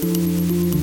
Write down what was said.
Música